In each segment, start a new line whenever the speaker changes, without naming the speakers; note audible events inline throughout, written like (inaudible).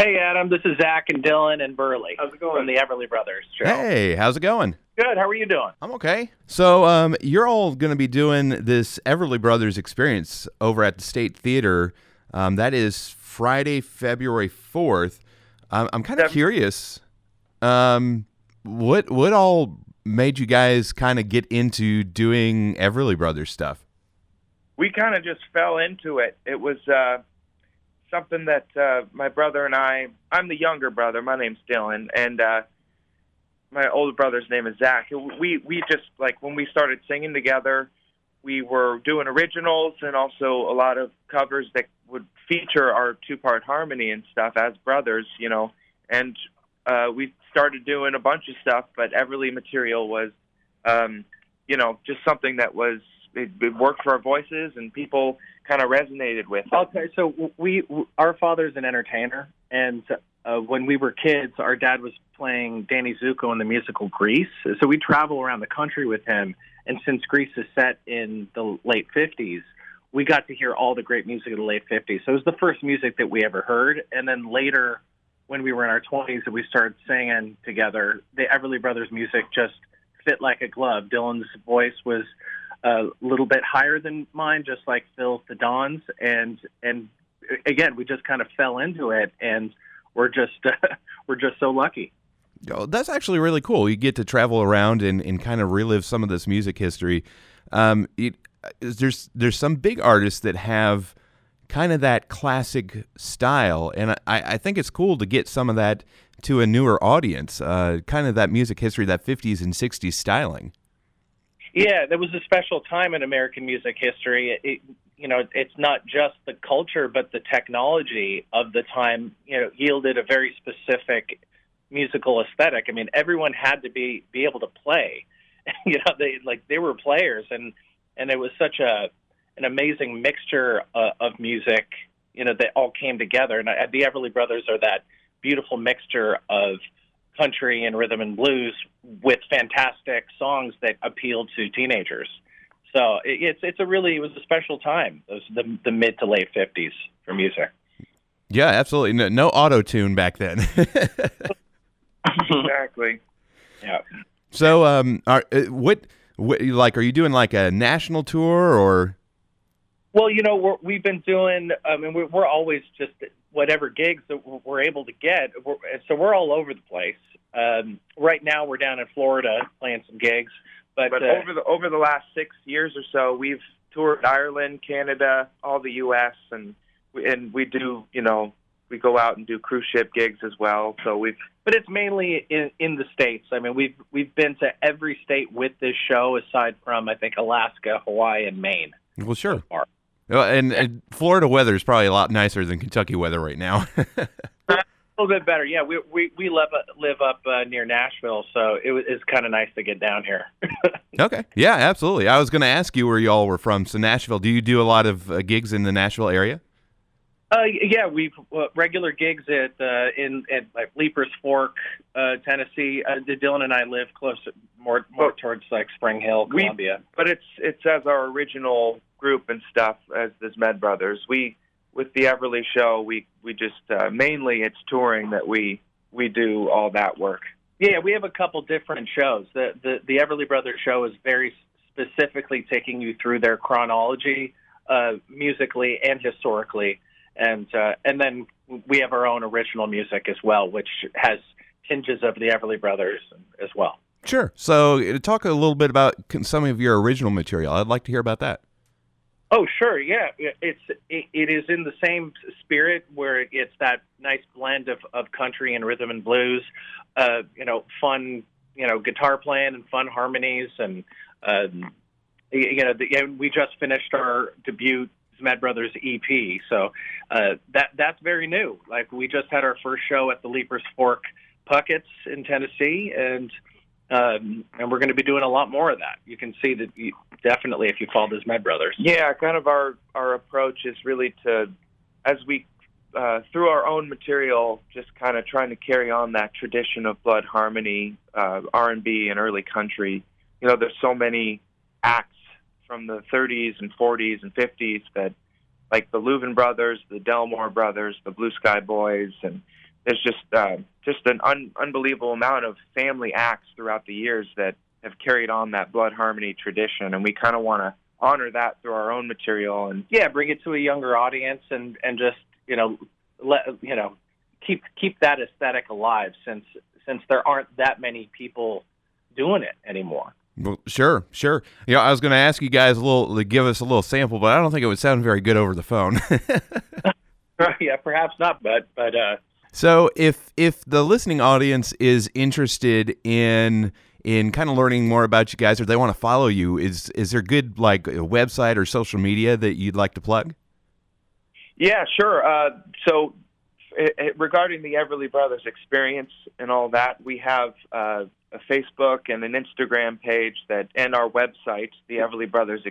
Hey, Adam. This is Zach and Dylan and Burley.
How's it
From
going?
the Everly Brothers show.
Hey, how's it going?
Good. How are you doing?
I'm okay. So, um, you're all going to be doing this Everly Brothers experience over at the State Theater. Um, that is Friday, February 4th. I'm, I'm kind of
Yep.
curious. Um, what what all made you guys kind of get into doing Everly Brothers stuff?
we kind of just fell into it. It was uh, something that uh, my brother and I. I'm the younger brother. My name's Dylan, and uh, my older brother's name is Zach. We we just like when we started singing together, we were doing originals and also a lot of covers that would feature our two-part harmony and stuff as brothers, you know. And uh, we started doing a bunch of stuff, but Everly material was, um, you know, just something that was it, it worked for our voices and people kind of resonated with. it.
Okay. So we, our father's an entertainer, and uh, when we were kids, our dad was playing Danny Zuko in the musical Grease. So we travel around the country with him. And since Grease is set in the late '50s, we got to hear all the great music of the late '50s. So it was the first music that we ever heard. And then later, when we were in our 20s and we started singing together, the Everly Brothers music just fit like a glove. Dylan's voice was a little bit higher than mine, just like Phil the Don's, and and again, we just kind of fell into it, and we're just (laughs) we're just so lucky.
Oh, that's actually really cool. You get to travel around and, and kind of relive some of this music history. Um, it, there's there's some big artists that have kind of that classic style, and I, I think it's cool to get some of that to a newer audience. Uh, kind of that music history, that 50s and 60s styling.
Yeah, there was a special time in American music history. It, you know, it's not just the culture, but the technology of the time. You know, yielded a very specific musical aesthetic. I mean, everyone had to be be able to play. (laughs) you know, they like they were players, and and it was such a an amazing mixture uh, of music. You know, that all came together, and I, the Everly Brothers are that beautiful mixture of country and rhythm and blues with fantastic songs that appealed to teenagers. So it, it's it's a really it was a special time. It was the the mid to late fifties for music.
Yeah, absolutely. No, no auto tune back then. (laughs)
exactly.
Yeah.
so, um, are uh, what, what like are you doing like a national tour or?
Well, you know, we're, we've been doing. I mean, we're, we're always just whatever gigs that we're- we're able to get. We're, so we're all over the place. Um, right now, we're down in Florida playing some gigs. But,
But
uh,
over the over the last six years or so, we've toured Ireland, Canada, all the U.S. and we, and we do you know we go out and do cruise ship gigs as well. So we've
but it's mainly in in the states. I mean, we've we've been to every state with this show, aside from I think Alaska, Hawaii, and Maine.
Well, sure.
far.
Well, and, and Florida weather is probably a lot nicer than Kentucky weather right now. (laughs)
A little bit better, yeah. We we we live live up uh, near Nashville, so it was it's kind of nice to get down here. (laughs)
okay. Yeah, absolutely. I was going to ask you where you all were from. So Nashville. Do you do a lot of uh, gigs in the Nashville area?
Uh, yeah, we've uh, regular gigs at uh, in at like Leiper's Fork, uh, Tennessee. Uh, Dylan and I live close, more more towards like Spring Hill,
we-
Columbia.
but it's it's as our original group and stuff as the Zmed Brothers. We with the Everly show, we we just uh, mainly it's touring that we we do all that work.
Yeah, we have a couple different shows. The the the Everly Brothers show is very specifically taking you through their chronology, uh, musically and historically, and uh, and then we have our own original music as well, which has tinges of the Everly Brothers as well.
Sure. So uh, talk a little bit about some of your original material. I'd like to hear about that.
Oh, sure, yeah. It's it, it is in the same spirit where it's that nice blend of, of country and rhythm and blues. Uh, you know, fun, you know, guitar playing and fun harmonies, and um, you know, the, and we just finished our debut Zmed Brothers EP, so uh, that that's very new. Like we just had our first show at the Leiper's Fork Puckett's in Tennessee, and um, and we're going to be doing a lot more of that. You can see that you, definitely if you follow those Zmed Brothers.
Yeah, kind of our our approach is really to as we uh, through our own material, just kind of trying to carry on that tradition of blood harmony, uh, R and B, and early country. You know, there's so many acts from the 30s and 40s and 50s that, like the Louvin brothers, the Delmore brothers, the Blue Sky Boys, and there's just uh, just an un- unbelievable amount of family acts throughout the years that have carried on that blood harmony tradition, and we kind of want to honor that through our own material and
yeah, bring it to a younger audience and and just you know let you know keep keep that aesthetic alive since since there aren't that many people doing it anymore.
Well, sure, sure. Yeah, I was going to ask you guys a little to give us a little sample, but I don't think it would sound very good over the phone. (laughs) (laughs)
yeah, perhaps not, but but uh,
so if if the listening audience is interested in in kind of learning more about you guys or they want to follow you, is is there good like a website or social media that you'd like to plug?
Yeah, sure. Uh, so regarding the Everly Brothers experience and all that, we have uh, a Facebook and an Instagram page that, and our website, the Everly Brothers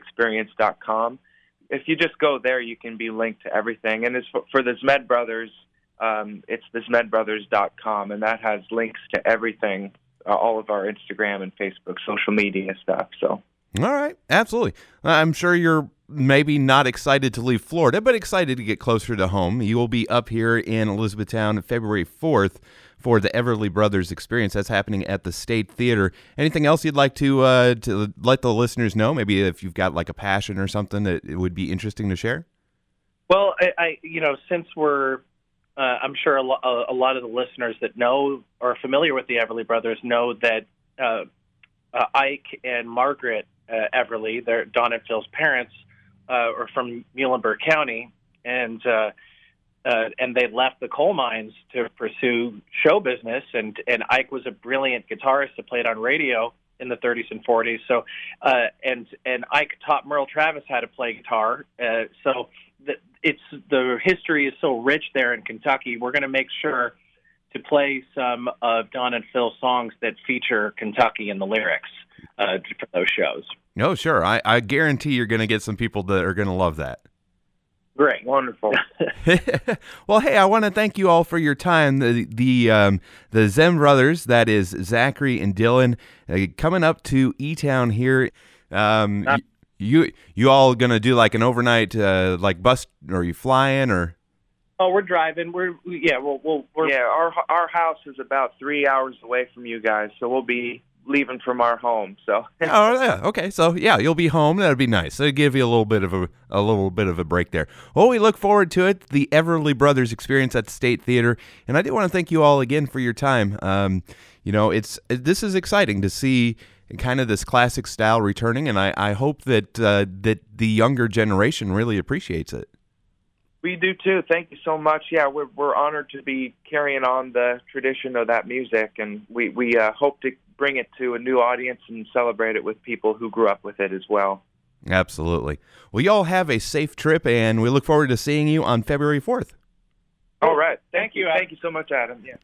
If you just go there, you can be linked to everything. And as for, for the Zmed Brothers, um, it's the ZmedBrothers.com, and that has links to everything, uh, all of our Instagram and Facebook social media stuff. So.
All right, absolutely. I'm sure you're maybe not excited to leave Florida, but excited to get closer to home. You will be up here in Elizabethtown February 4th for the Everly Brothers experience. That's happening at the State Theater. Anything else you'd like to uh, to let the listeners know? Maybe if you've got like a passion or something that it would be interesting to share.
Well, I, I you know, since we're uh, I'm sure a, lo- a, lot of the listeners that know or are familiar with the Everly Brothers know that uh, uh, Ike and Margaret uh, Everly, their Don and Phil's parents, uh, are from Muhlenberg County, and uh, and they left the coal mines to pursue show business. And and Ike was a brilliant guitarist that played on radio in the 30s and 40s. So and and Ike taught Merle Travis how to play guitar. So the, it's the history is so rich there in Kentucky. We're going to make sure to play some of Don and Phil's songs that feature Kentucky in the lyrics uh, for those shows.
No, sure. I, I guarantee you're going to get some people that are going to love that.
Great,
wonderful. (laughs) (laughs)
well, hey, I want to thank you all for your time. The the um, the Zmed brothers, that is Zachary and Dylan, uh, coming up to E Town here. Um, uh, you you all gonna do like an overnight uh, like bus? Or are you flying or?
Oh, we're driving. We're yeah. We'll, we'll we're,
yeah. Our our house is about three hours away from you guys, so we'll be leaving from our home. So (laughs)
oh yeah, okay. So yeah, you'll be home. That'd be nice. It'll give you a little bit of a a little bit of a break there. Well, we look forward to it. The Everly Brothers experience at the State Theater, and I do want to thank you all again for your time. Um, you know, it's this is exciting to see kind of this classic style returning, and I I hope that uh, that the younger generation really appreciates it.
We do too. Thank you so much. Yeah, we're we're honored to be carrying on the tradition of that music, and we we uh, hope to bring it to a new audience and celebrate it with people who grew up with it as well.
Absolutely. Well, y'all have a safe trip, and we look forward to seeing you on February fourth.
All right.
Thank, Thank you.
Thank you so much, Adam. Yeah.